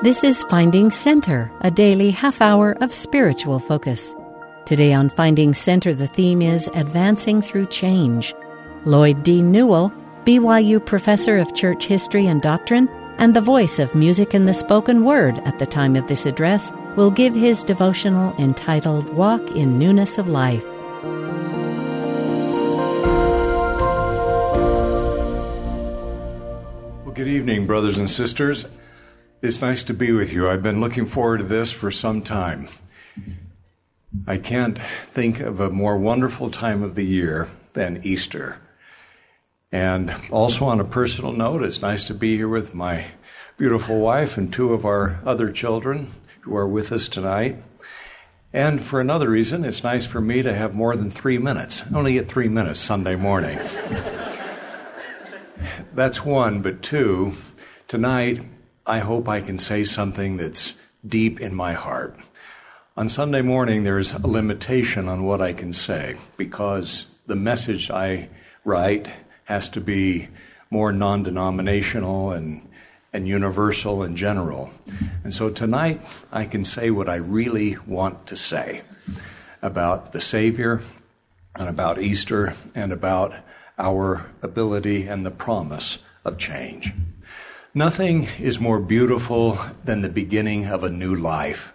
This is Finding Center, a daily half hour of spiritual focus. Today on Finding Center, the theme is Advancing Through Change. Lloyd D. Newell, BYU Professor of Church History and Doctrine, and the voice of music and the spoken word at the time of this address, will give his devotional entitled Walk in Newness of Life. Well, good evening, brothers and sisters. It's nice to be with you. I've been looking forward to this for some time. I can't think of a more wonderful time of the year than Easter. And also, on a personal note, it's nice to be here with my beautiful wife and two of our other children who are with us tonight. And for another reason, it's nice for me to have more than three minutes. I only get three minutes Sunday morning. That's one, but two, tonight I hope I can say something that's deep in my heart. On Sunday morning, there's a limitation on what I can say because the message I write has to be more non denominational and, and universal and general. And so tonight, I can say what I really want to say about the Savior and about Easter and about our ability and the promise of change. Nothing is more beautiful than the beginning of a new life.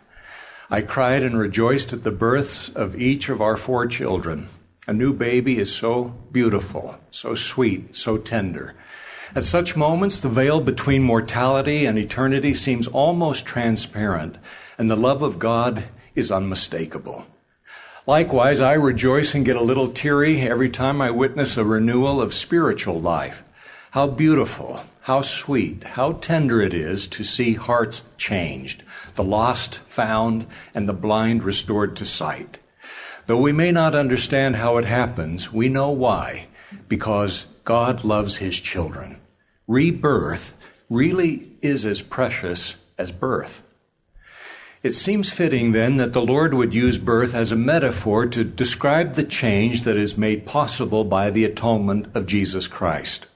I cried and rejoiced at the births of each of our four children. A new baby is so beautiful, so sweet, so tender. At such moments, the veil between mortality and eternity seems almost transparent, and the love of God is unmistakable. Likewise, I rejoice and get a little teary every time I witness a renewal of spiritual life. How beautiful, how sweet, how tender it is to see hearts changed, the lost found, and the blind restored to sight. Though we may not understand how it happens, we know why. Because God loves His children. Rebirth really is as precious as birth. It seems fitting then that the Lord would use birth as a metaphor to describe the change that is made possible by the atonement of Jesus Christ.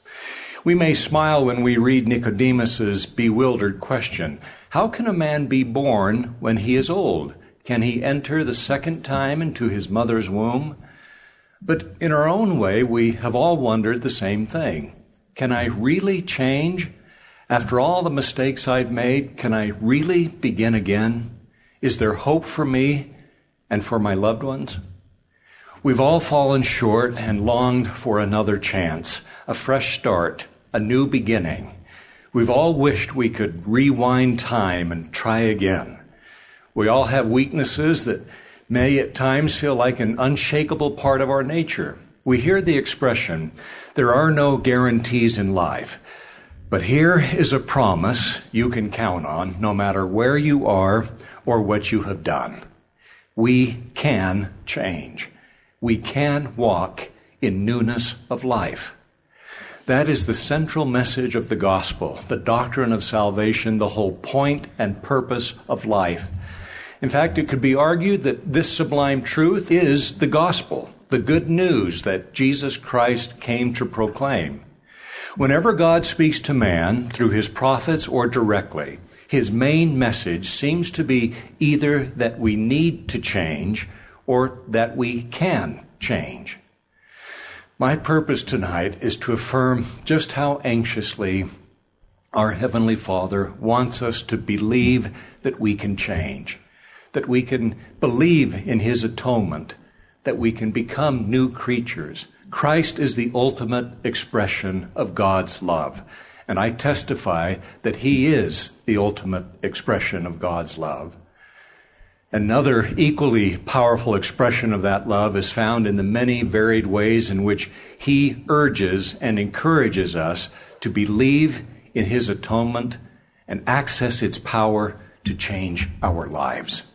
We may smile when we read Nicodemus's bewildered question How can a man be born when he is old? Can he enter the second time into his mother's womb? But in our own way, we have all wondered the same thing. Can I really change? After all the mistakes I've made, can I really begin again? Is there hope for me and for my loved ones? We've all fallen short and longed for another chance, a fresh start, a new beginning. We've all wished we could rewind time and try again. We all have weaknesses that may at times feel like an unshakable part of our nature. We hear the expression, there are no guarantees in life. But here is a promise you can count on no matter where you are or what you have done. We can change. We can walk in newness of life. That is the central message of the gospel, the doctrine of salvation, the whole point and purpose of life. In fact, it could be argued that this sublime truth is the gospel, the good news that Jesus Christ came to proclaim. Whenever God speaks to man through his prophets or directly, his main message seems to be either that we need to change or that we can change. My purpose tonight is to affirm just how anxiously our Heavenly Father wants us to believe that we can change, that we can believe in His atonement, that we can become new creatures. Christ is the ultimate expression of God's love. And I testify that He is the ultimate expression of God's love. Another equally powerful expression of that love is found in the many varied ways in which he urges and encourages us to believe in his atonement and access its power to change our lives.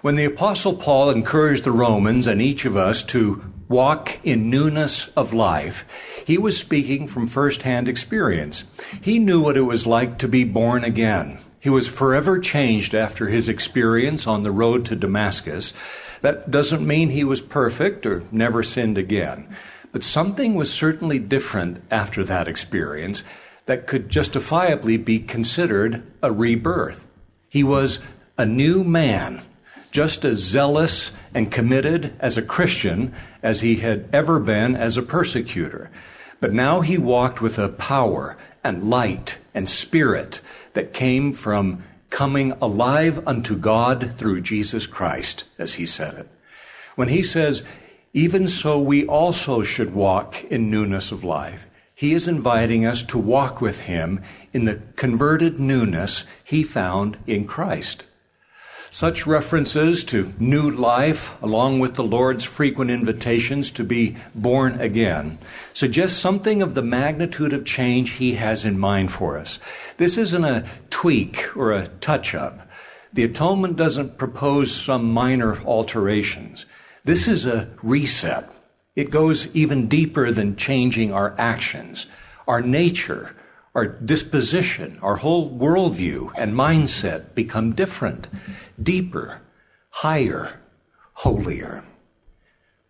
When the apostle Paul encouraged the Romans and each of us to walk in newness of life, he was speaking from firsthand experience. He knew what it was like to be born again. He was forever changed after his experience on the road to Damascus. That doesn't mean he was perfect or never sinned again. But something was certainly different after that experience. that could justifiably be considered a rebirth. He was a new man, just as zealous and committed as a Christian as he had ever been as a persecutor. But now he walked with a power and light and spirit that came from coming alive unto God through Jesus Christ, as he said it. When he says, even so we also should walk in newness of life, he is inviting us to walk with him in the converted newness he found in Christ. Such references to new life, along with the Lord's frequent invitations to be born again, suggest something of the magnitude of change He has in mind for us. This isn't a tweak or a touch up. The atonement doesn't propose some minor alterations. This is a reset. It goes even deeper than changing our actions, our nature, our disposition, our whole worldview and mindset become different, deeper, higher, holier.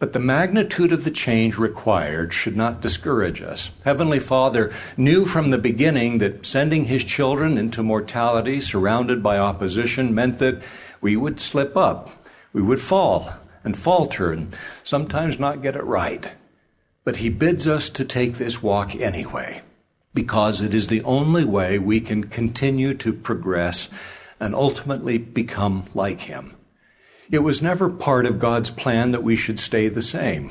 But the magnitude of the change required should not discourage us. Heavenly Father knew from the beginning that sending His children into mortality surrounded by opposition meant that we would slip up, we would fall and falter and sometimes not get it right. But He bids us to take this walk anyway because it is the only way we can continue to progress and ultimately become like Him. It was never part of God's plan that we should stay the same.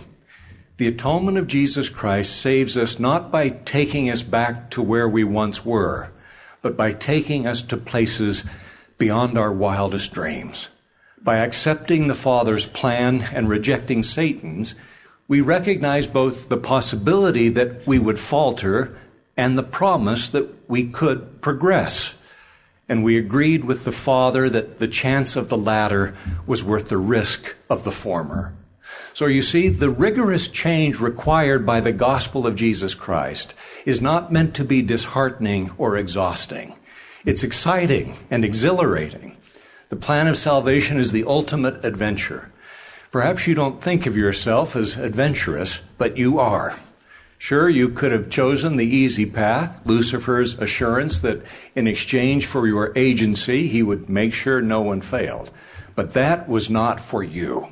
The atonement of Jesus Christ saves us not by taking us back to where we once were, but by taking us to places beyond our wildest dreams. By accepting the Father's plan and rejecting Satan's, we recognize both the possibility that we would falter and the promise that we could progress. And we agreed with the Father that the chance of the latter was worth the risk of the former. So you see, the rigorous change required by the gospel of Jesus Christ is not meant to be disheartening or exhausting. It's exciting and exhilarating. The plan of salvation is the ultimate adventure. Perhaps you don't think of yourself as adventurous, but you are. Sure, you could have chosen the easy path, Lucifer's assurance that in exchange for your agency, he would make sure no one failed. But that was not for you.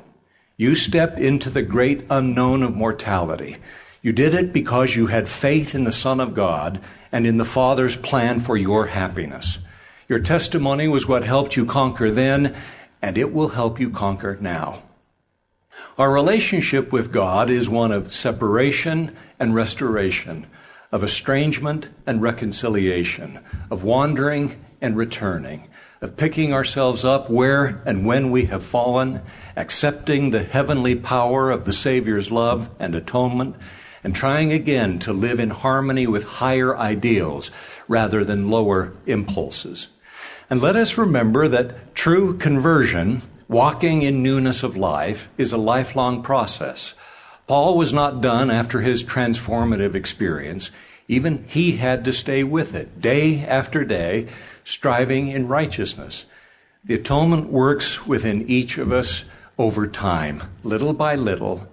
You stepped into the great unknown of mortality. You did it because you had faith in the Son of God and in the Father's plan for your happiness. Your testimony was what helped you conquer then, and it will help you conquer now. Our relationship with God is one of separation and restoration, of estrangement and reconciliation, of wandering and returning, of picking ourselves up where and when we have fallen, accepting the heavenly power of the Savior's love and atonement, and trying again to live in harmony with higher ideals rather than lower impulses. And let us remember that true conversion Walking in newness of life is a lifelong process. Paul was not done after his transformative experience. Even he had to stay with it day after day, striving in righteousness. The atonement works within each of us over time, little by little,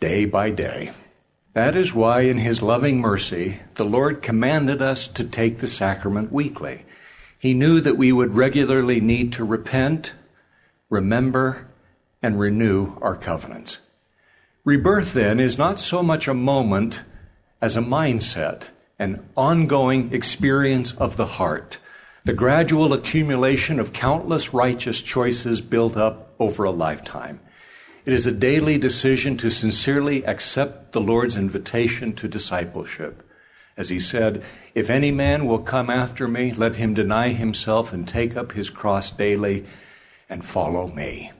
day by day. That is why, in His loving mercy, the Lord commanded us to take the sacrament weekly. He knew that we would regularly need to repent remember, and renew our covenants. Rebirth, then, is not so much a moment as a mindset, an ongoing experience of the heart, the gradual accumulation of countless righteous choices built up over a lifetime. It is a daily decision to sincerely accept the Lord's invitation to discipleship. As he said, If any man will come after me, let him deny himself and take up his cross daily and follow me.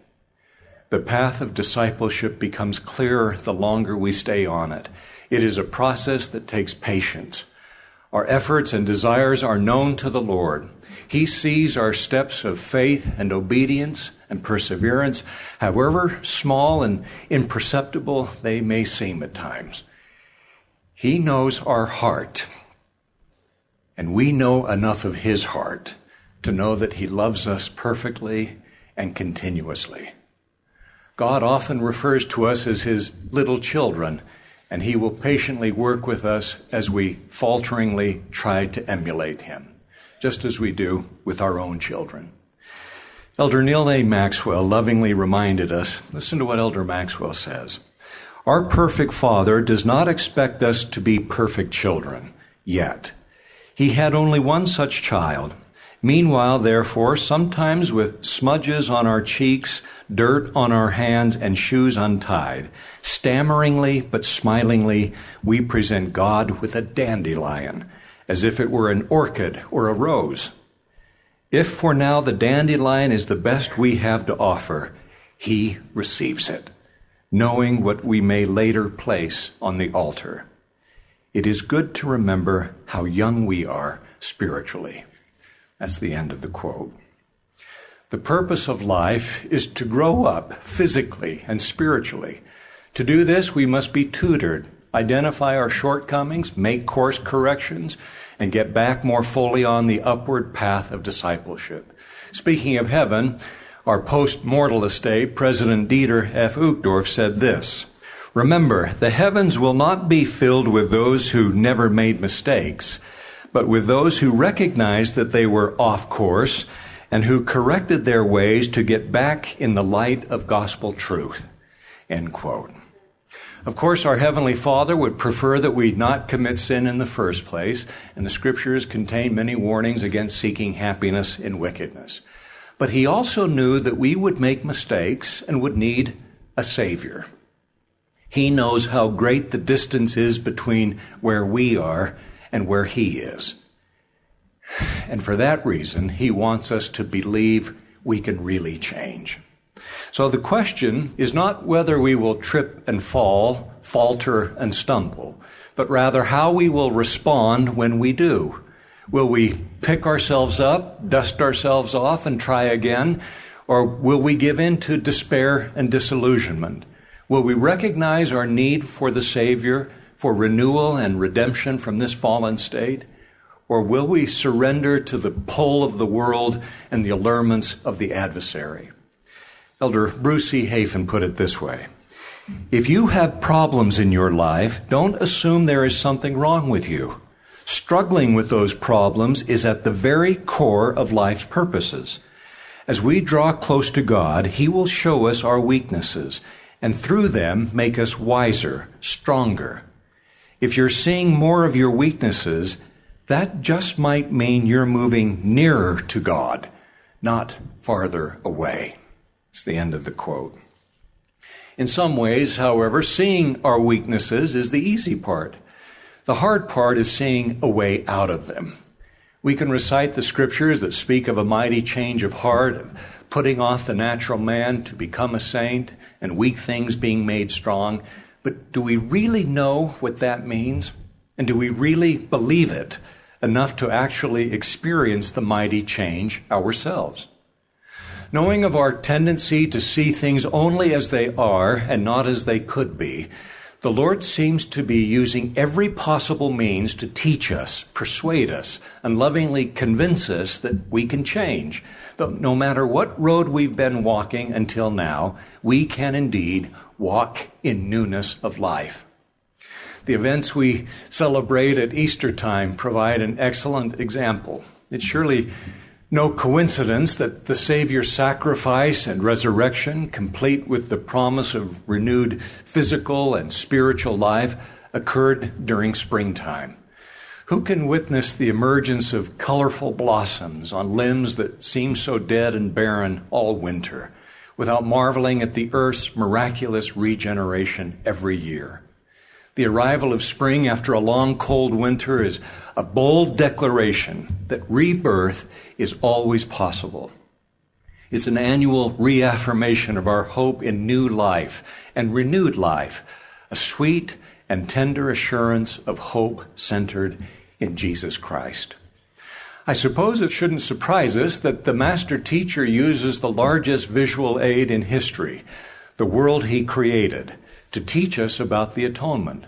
The path of discipleship becomes clearer the longer we stay on it. It is a process that takes patience. Our efforts and desires are known to the Lord. He sees our steps of faith and obedience and perseverance, however small and imperceptible they may seem at times. He knows our heart, and we know enough of His heart to know that He loves us perfectly and continuously. God often refers to us as his little children, and He will patiently work with us as we falteringly try to emulate Him, just as we do with our own children. Elder Neal A. Maxwell lovingly reminded us listen to what Elder Maxwell says. Our perfect Father does not expect us to be perfect children yet. He had only one such child. Meanwhile, therefore, sometimes with smudges on our cheeks, dirt on our hands, and shoes untied, stammeringly but smilingly, we present God with a dandelion, as if it were an orchid or a rose. If for now the dandelion is the best we have to offer, he receives it, knowing what we may later place on the altar. It is good to remember how young we are spiritually. That's the end of the quote. The purpose of life is to grow up physically and spiritually. To do this, we must be tutored, identify our shortcomings, make course corrections, and get back more fully on the upward path of discipleship. Speaking of heaven, our post mortal estate, President Dieter F. Uchtdorf said this Remember, the heavens will not be filled with those who never made mistakes but with those who recognized that they were off course and who corrected their ways to get back in the light of gospel truth. End quote. Of course, our Heavenly Father would prefer that we not commit sin in the first place, and the scriptures contain many warnings against seeking happiness in wickedness. But He also knew that we would make mistakes and would need a Savior. He knows how great the distance is between where we are and where He is. And for that reason, He wants us to believe we can really change. So the question is not whether we will trip and fall, falter and stumble, but rather how we will respond when we do. Will we pick ourselves up, dust ourselves off, and try again? Or will we give in to despair and disillusionment? Will we recognize our need for the Savior for renewal and redemption from this fallen state? Or will we surrender to the pull of the world and the allurements of the adversary? Elder Bruce C. Hafen put it this way If you have problems in your life, don't assume there is something wrong with you. Struggling with those problems is at the very core of life's purposes. As we draw close to God, He will show us our weaknesses and through them make us wiser, stronger, if you're seeing more of your weaknesses, that just might mean you're moving nearer to God, not farther away. It's the end of the quote. In some ways, however, seeing our weaknesses is the easy part. The hard part is seeing a way out of them. We can recite the scriptures that speak of a mighty change of heart, of putting off the natural man to become a saint, and weak things being made strong. But do we really know what that means? And do we really believe it enough to actually experience the mighty change ourselves? Knowing of our tendency to see things only as they are and not as they could be, the Lord seems to be using every possible means to teach us, persuade us, and lovingly convince us that we can change. But no matter what road we've been walking until now, we can indeed walk in newness of life. The events we celebrate at Easter time provide an excellent example. It surely no coincidence that the Savior's sacrifice and resurrection, complete with the promise of renewed physical and spiritual life, occurred during springtime. Who can witness the emergence of colorful blossoms on limbs that seem so dead and barren all winter, without marveling at the earth's miraculous regeneration every year? The arrival of spring after a long cold winter is a bold declaration that rebirth is always possible. It's an annual reaffirmation of our hope in new life and renewed life, a sweet and tender assurance of hope centered in Jesus Christ. I suppose it shouldn't surprise us that the master teacher uses the largest visual aid in history, the world he created, to teach us about the atonement.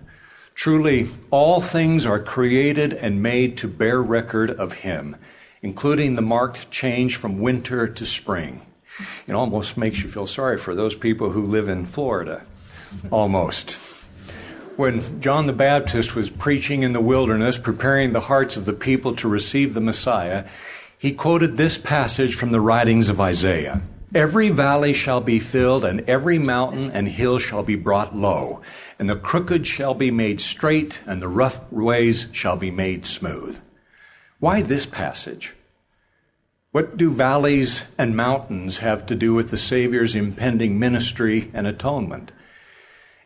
Truly, all things are created and made to bear record of Him, including the marked change from winter to spring. It almost makes you feel sorry for those people who live in Florida. Almost. when John the Baptist was preaching in the wilderness, preparing the hearts of the people to receive the Messiah, he quoted this passage from the writings of Isaiah Every valley shall be filled, and every mountain and hill shall be brought low, and the crooked shall be made straight, and the rough ways shall be made smooth. Why this passage? What do valleys and mountains have to do with the Savior's impending ministry and atonement?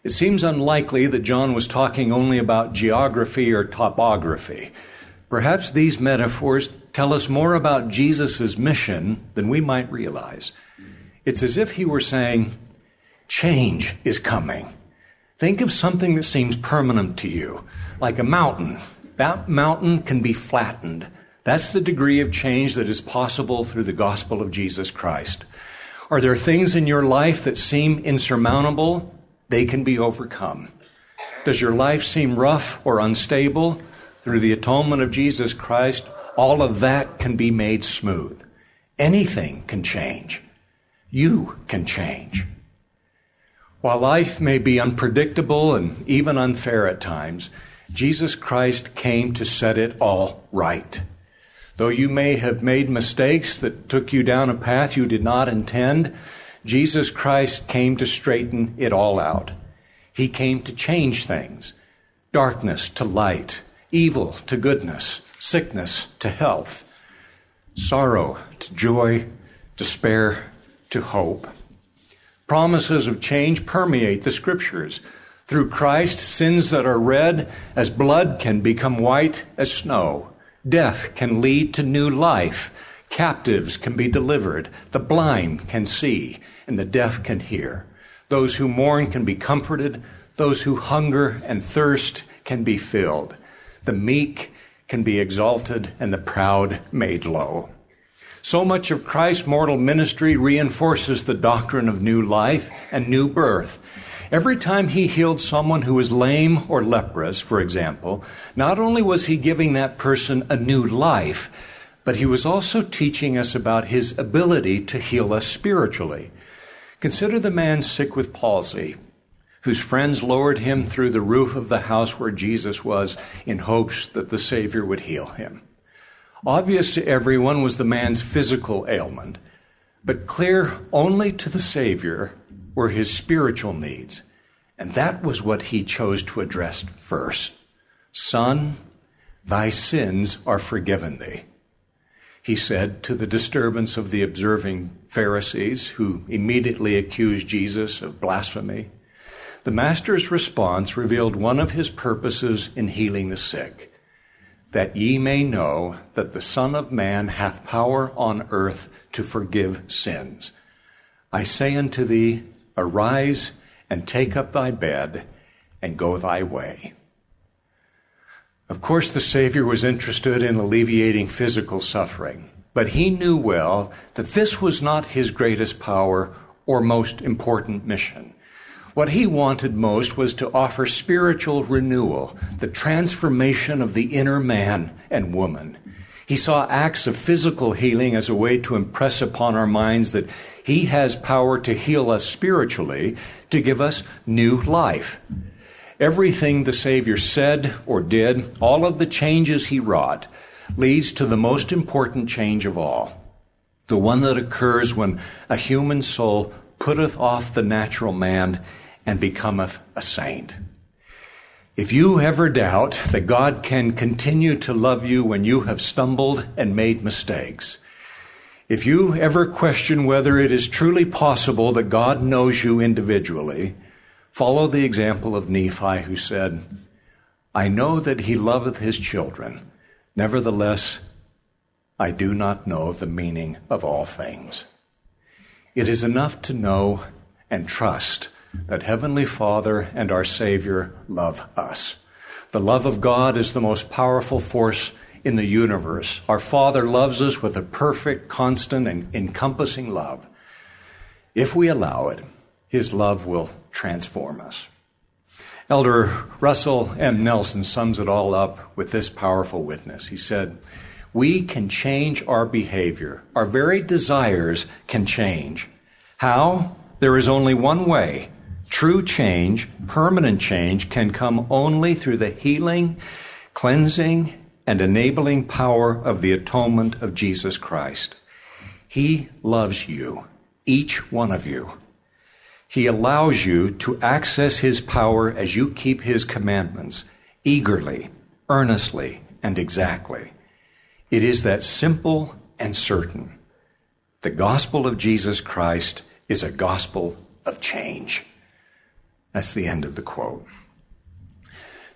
It seems unlikely that John was talking only about geography or topography. Perhaps these metaphors tell us more about Jesus' mission than we might realize. It's as if he were saying, Change is coming. Think of something that seems permanent to you, like a mountain. That mountain can be flattened. That's the degree of change that is possible through the gospel of Jesus Christ. Are there things in your life that seem insurmountable? they can be overcome. Does your life seem rough or unstable? Through the atonement of Jesus Christ, all of that can be made smooth. Anything can change. You can change. While life may be unpredictable and even unfair at times, Jesus Christ came to set it all right. Though you may have made mistakes that took you down a path you did not intend, Jesus Christ came to straighten it all out. He came to change things darkness to light, evil to goodness, sickness to health, sorrow to joy, despair to hope. Promises of change permeate the scriptures. Through Christ, sins that are red as blood can become white as snow. Death can lead to new life. Captives can be delivered. The blind can see, and the deaf can hear. Those who mourn can be comforted. Those who hunger and thirst can be filled. The meek can be exalted, and the proud made low. So much of Christ's mortal ministry reinforces the doctrine of new life and new birth. Every time he healed someone who was lame or leprous, for example, not only was he giving that person a new life, but he was also teaching us about his ability to heal us spiritually. Consider the man sick with palsy, whose friends lowered him through the roof of the house where Jesus was in hopes that the Savior would heal him. Obvious to everyone was the man's physical ailment, but clear only to the Savior were his spiritual needs. And that was what he chose to address first. Son, thy sins are forgiven thee he said to the disturbance of the observing Pharisees who immediately accused Jesus of blasphemy. The Master's response revealed one of his purposes in healing the sick that ye may know that the Son of Man hath power on earth to forgive sins. I say unto thee, Arise and take up thy bed and go thy way. Of course, the Savior was interested in alleviating physical suffering, but he knew well that this was not his greatest power or most important mission. What he wanted most was to offer spiritual renewal, the transformation of the inner man and woman. He saw acts of physical healing as a way to impress upon our minds that he has power to heal us spiritually, to give us new life. Everything the Savior said or did, all of the changes he wrought, leads to the most important change of all. The one that occurs when a human soul putteth off the natural man and becometh a saint. If you ever doubt that God can continue to love you when you have stumbled and made mistakes, if you ever question whether it is truly possible that God knows you individually, Follow the example of Nephi, who said, I know that he loveth his children. Nevertheless, I do not know the meaning of all things. It is enough to know and trust that Heavenly Father and our Savior love us. The love of God is the most powerful force in the universe. Our Father loves us with a perfect, constant, and encompassing love. If we allow it, His love will transform us. Elder Russell M. Nelson sums it all up with this powerful witness. He said, We can change our behavior. Our very desires can change. How? There is only one way True change, permanent change, can come only through the healing, cleansing, and enabling power of the atonement of Jesus Christ. He loves you, each one of you. He allows you to access His power as you keep His commandments eagerly, earnestly, and exactly. It is that simple and certain. The gospel of Jesus Christ is a gospel of change. That's the end of the quote.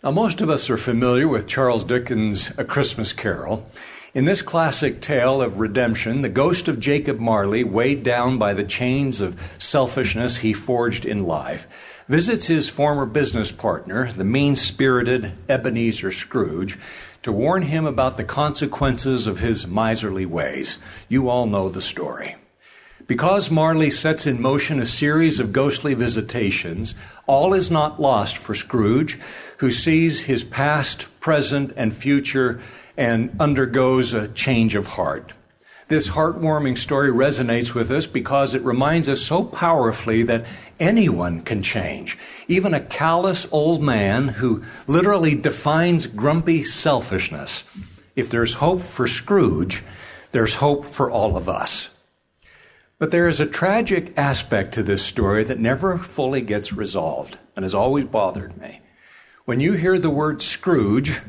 Now, most of us are familiar with Charles Dickens' A Christmas Carol. In this classic tale of redemption, the ghost of Jacob Marley, weighed down by the chains of selfishness he forged in life, visits his former business partner, the mean spirited Ebenezer Scrooge, to warn him about the consequences of his miserly ways. You all know the story. Because Marley sets in motion a series of ghostly visitations, all is not lost for Scrooge, who sees his past, present, and future and undergoes a change of heart. This heartwarming story resonates with us because it reminds us so powerfully that anyone can change. Even a callous old man who literally defines grumpy selfishness. If there's hope for Scrooge, there's hope for all of us. But there is a tragic aspect to this story that never fully gets resolved and has always bothered me. When you hear the word Scrooge,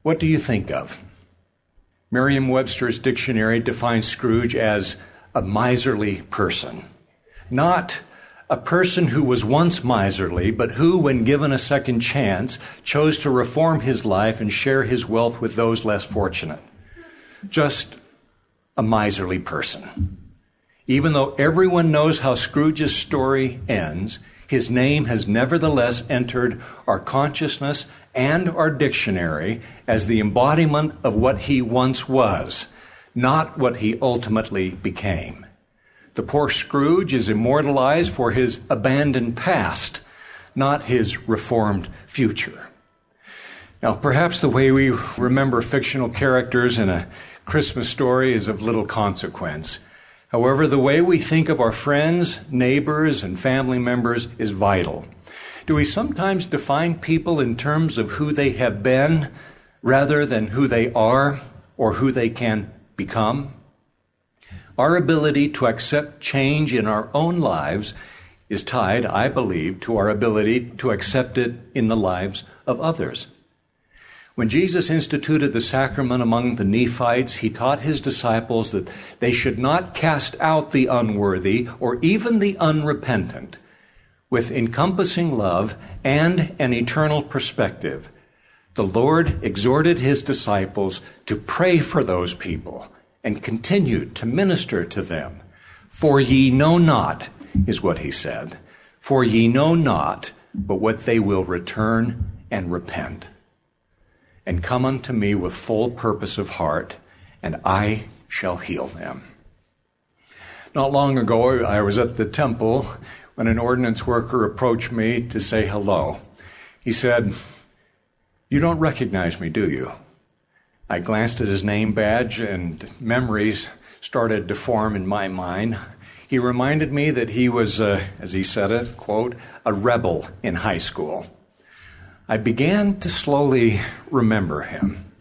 what do you think of? Merriam Webster's dictionary defines Scrooge as a miserly person, not a person who was once miserly, but who, when given a second chance, chose to reform his life and share his wealth with those less fortunate. Just a miserly person. Even though everyone knows how Scrooge's story ends, his name has nevertheless entered our consciousness and our dictionary as the embodiment of what he once was, not what he ultimately became. The poor Scrooge is immortalized for his abandoned past, not his reformed future. Now, perhaps the way we remember fictional characters in a Christmas story is of little consequence. However, the way we think of our friends, neighbors, and family members is vital. Do we sometimes define people in terms of who they have been rather than who they are or who they can become? Our ability to accept change in our own lives is tied, I believe, to our ability to accept it in the lives of others. When Jesus instituted the sacrament among the Nephites, he taught his disciples that they should not cast out the unworthy or even the unrepentant with encompassing love and an eternal perspective. The Lord exhorted his disciples to pray for those people and continued to minister to them. For ye know not, is what he said. For ye know not, but what they will return and repent and come unto me with full purpose of heart, and I shall heal them. Not long ago, I was at the temple when an ordinance worker approached me to say hello. He said, You don't recognize me, do you? I glanced at his name badge, and memories started to form in my mind. He reminded me that he was, uh, as he said it, quote, a rebel in high school. I began to slowly remember him.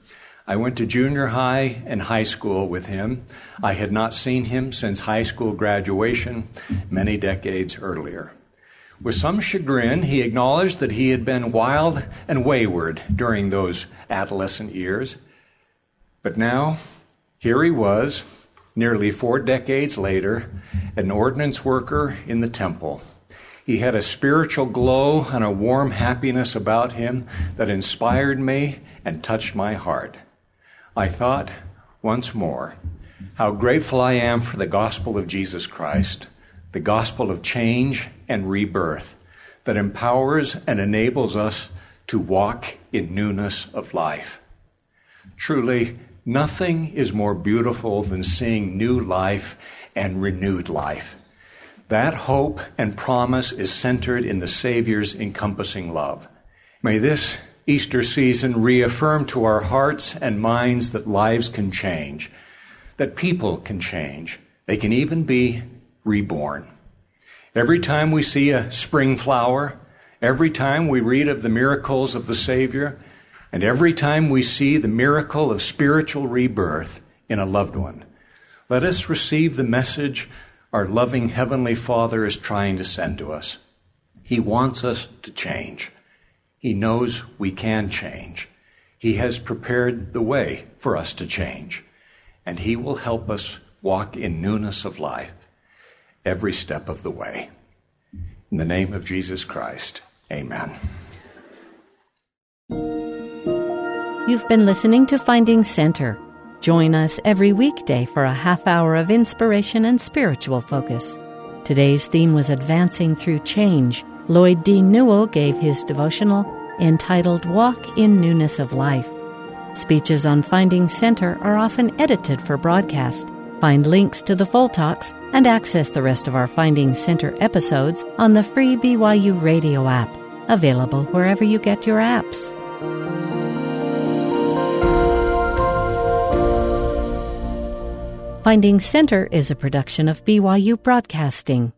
I went to junior high and high school with him. I had not seen him since high school graduation many decades earlier. With some chagrin, he acknowledged that he had been wild and wayward during those adolescent years. But now, here he was, nearly four decades later, an ordinance worker in the temple he had a spiritual glow and a warm happiness about him that inspired me and touched my heart. I thought once more how grateful I am for the gospel of Jesus Christ, the gospel of change and rebirth that empowers and enables us to walk in newness of life. Truly, nothing is more beautiful than seeing new life and renewed life. That hope and promise is centered in the Savior's encompassing love. May this Easter season reaffirm to our hearts and minds that lives can change, that people can change, they can even be reborn. Every time we see a spring flower, every time we read of the miracles of the Savior, and every time we see the miracle of spiritual rebirth in a loved one, let us receive the message our loving Heavenly Father is trying to send to us. He wants us to change. He knows we can change. He has prepared the way for us to change, and He will help us walk in newness of life every step of the way. In the name of Jesus Christ, amen. You've been listening to Finding Center. Join us every weekday for a half hour of inspiration and spiritual focus. Today's theme was Advancing Through Change. Lloyd D. Newell gave his devotional entitled Walk in Newness of Life. Speeches on Finding Center are often edited for broadcast. Find links to the full talks and access the rest of our Finding Center episodes on the free BYU radio app, available wherever you get your apps. Finding Center is a production of BYU Broadcasting.